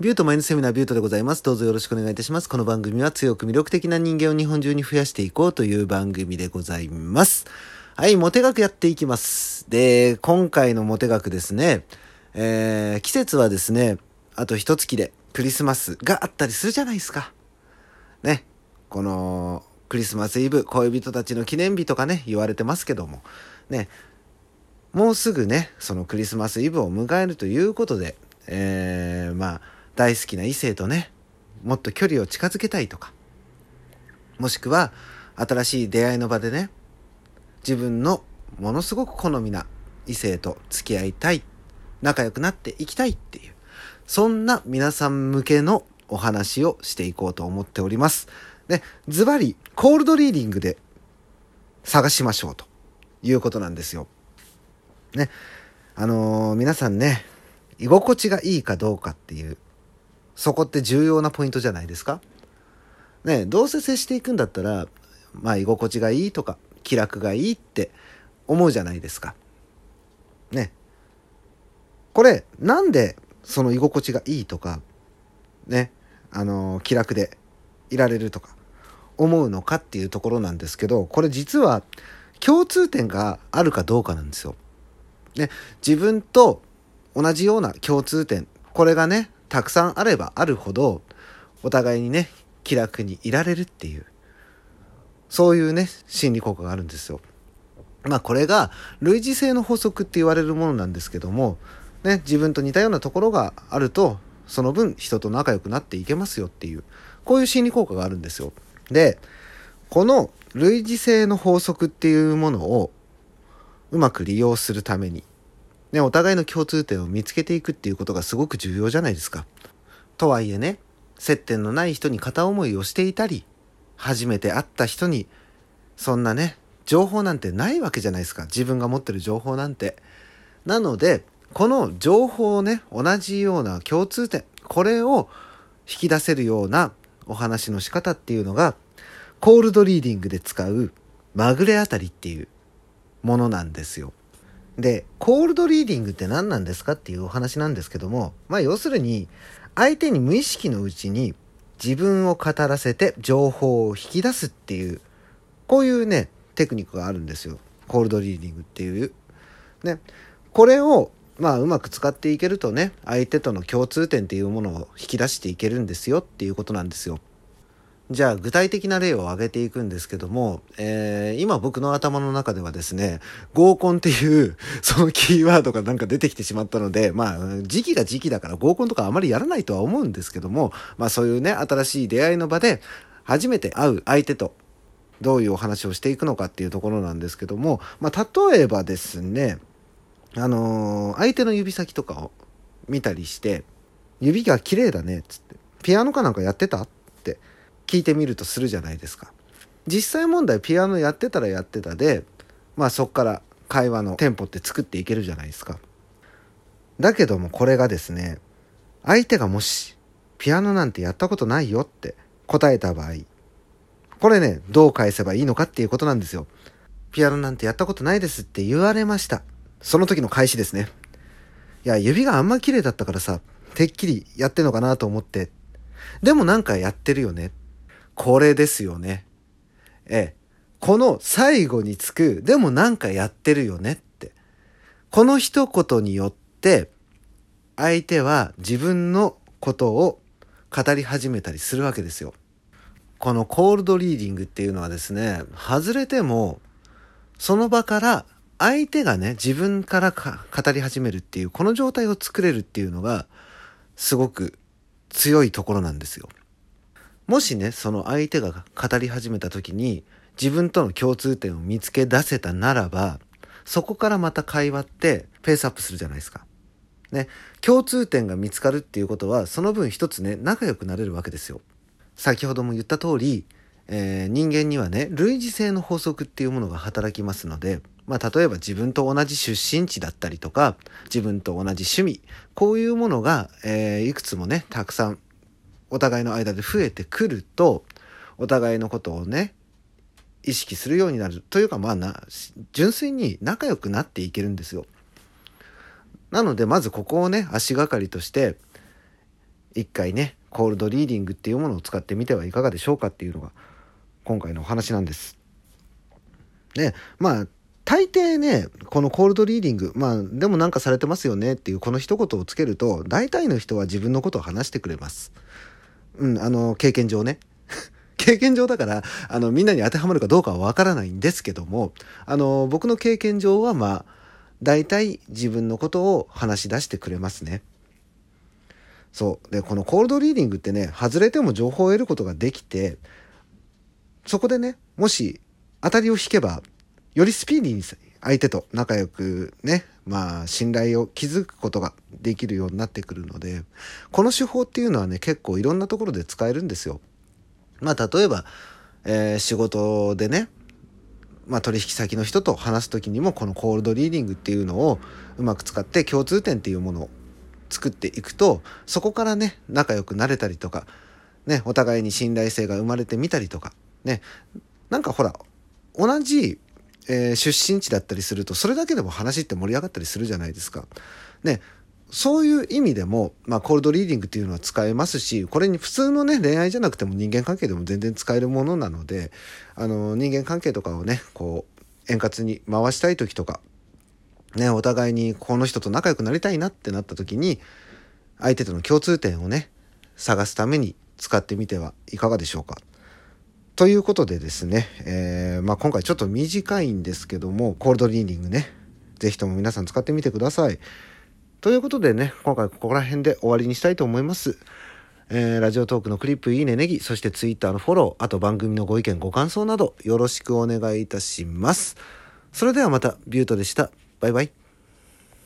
ビュートマインドセミナービュートでございます。どうぞよろしくお願いいたします。この番組は強く魅力的な人間を日本中に増やしていこうという番組でございます。はい、モテ学やっていきます。で、今回のモテ学ですね、えー、季節はですね、あと一月でクリスマスがあったりするじゃないですか。ね、このクリスマスイブ、恋人たちの記念日とかね、言われてますけども、ね、もうすぐね、そのクリスマスイブを迎えるということで、えー、まあ、大好きな異性とね、もっと距離を近づけたいとか、もしくは、新しい出会いの場でね、自分のものすごく好みな異性と付き合いたい、仲良くなっていきたいっていう、そんな皆さん向けのお話をしていこうと思っております。で、ズバリ、コールドリーディングで探しましょうということなんですよ。ね。あのー皆さんね、居心地がいいかどうかっていう、そこって重要なポイントじゃないですか？ね、どうせ接していくんだったら、まあ居心地がいいとか、気楽がいいって思うじゃないですか。ね。これ、なんでその居心地がいいとか、ね、あのー気楽でいられるとか、思うのかっていうところなんですけど、これ実は共通点があるかどうかなんですよ。ね、自分と同じような共通点、これがね、たくさんあればあるほど、お互いにね、気楽にいられるっていう、そういうね、心理効果があるんですよ。まあこれが類似性の法則って言われるものなんですけども、ね、自分と似たようなところがあると、その分人と仲良くなっていけますよっていう、こういう心理効果があるんですよ。で、この類似性の法則っていうものをうまく利用するために、ね、お互いの共通点を見つけていくっていうことがすごく重要じゃないですか。とはいえね、接点のない人に片思いをしていたり、初めて会った人に、そんなね、情報なんてないわけじゃないですか。自分が持ってる情報なんて。なので、この情報をね、同じような共通点、これを引き出せるようなお話の仕方っていうのが、コールドリーディングで使うまぐれあたりっていうものなんですよ。で、コールドリーディングって何なんですかっていうお話なんですけども、まあ要するに、相手に無意識のうちに自分を語らせて情報を引き出すっていう、こういうね、テクニックがあるんですよ。コールドリーディングっていう。ね。これを、まあうまく使っていけるとね、相手との共通点っていうものを引き出していけるんですよっていうことなんですよ。じゃあ具体的な例を挙げていくんですけども、えー今僕の頭の中ではですね、合コンっていう そのキーワードがなんか出てきてしまったので、まあ時期が時期だから合コンとかあまりやらないとは思うんですけども、まあそういうね、新しい出会いの場で初めて会う相手とどういうお話をしていくのかっていうところなんですけども、まあ例えばですね、あのー相手の指先とかを見たりして、指が綺麗だねっつって、ピアノかなんかやってたって聞いてみるとするじゃないですか。実際問題ピアノやってたらやってたで、まあそっから会話のテンポって作っていけるじゃないですか。だけどもこれがですね、相手がもし、ピアノなんてやったことないよって答えた場合、これね、どう返せばいいのかっていうことなんですよ。ピアノなんてやったことないですって言われました。その時の返しですね。いや、指があんま綺麗だったからさ、てっきりやってんのかなと思って。でもなんかやってるよね。これですよね。ええ。この最後につく、でもなんかやってるよねって。この一言によって、相手は自分のことを語り始めたりするわけですよ。このコールドリーディングっていうのはですね、外れても、その場から相手がね、自分から語り始めるっていう、この状態を作れるっていうのが、すごく強いところなんですよ。もしね、その相手が語り始めた時に、自分との共通点を見つけ出せたならば、そこからまた会話ってペースアップするじゃないですか。ね、共通点が見つかるっていうことは、その分一つね、仲良くなれるわけですよ。先ほども言った通り、えー人間にはね、類似性の法則っていうものが働きますので、まあ、例えば自分と同じ出身地だったりとか、自分と同じ趣味、こういうものが、えーいくつもね、たくさん、お互いの間で増えてくると、お互いのことをね、意識するようになる。というか、まあな、純粋に仲良くなっていけるんですよ。なので、まずここをね、足がかりとして、一回ね、コールドリーディングっていうものを使ってみてはいかがでしょうかっていうのが今回のお話なんです。で、まあ、大抵ね、このコールドリーディング、まあ、でもなんかされてますよねっていうこの一言をつけると、大体の人は自分のことを話してくれます。うん、あの、経験上ね。経験上だから、あの、みんなに当てはまるかどうかはわからないんですけども、あの、僕の経験上は、まあ、大体自分のことを話し出してくれますね。そう。で、このコールドリーディングってね、外れても情報を得ることができて、そこでね、もし当たりを引けば、よりスピーディーに相手と仲良くね、まあ信頼を築くことができるようになってくるので、この手法っていうのはね、結構いろんなところで使えるんですよ。まあ例えば、えー、仕事でね、まあ取引先の人と話す時にもこのコールドリーディングっていうのをうまく使って共通点っていうものを作っていくと、そこからね、仲良くなれたりとか、ね、お互いに信頼性が生まれてみたりとか、ね、なんかほら、同じえー、出身地だったりするとそれだけでも話って盛り上がったりするじゃないですか。ねそういう意味でも、まあ、コールドリーディングっていうのは使えますし、これに普通のね、恋愛じゃなくても人間関係でも全然使えるものなので、あの、人間関係とかをね、こう、円滑に回したい時とか、ね、お互いにこの人と仲良くなりたいなってなった時に、相手との共通点をね、探すために使ってみてはいかがでしょうか。ということでですね、えー、まあ、今回ちょっと短いんですけども、コールドリーディングね、ぜひとも皆さん使ってみてください。ということでね、今回ここら辺で終わりにしたいと思います。えー、ラジオトークのクリップいいねネギ、そしてツイッターのフォロー、あと番組のご意見ご感想などよろしくお願いいたします。それではまた、ビュートでした。バイバイ。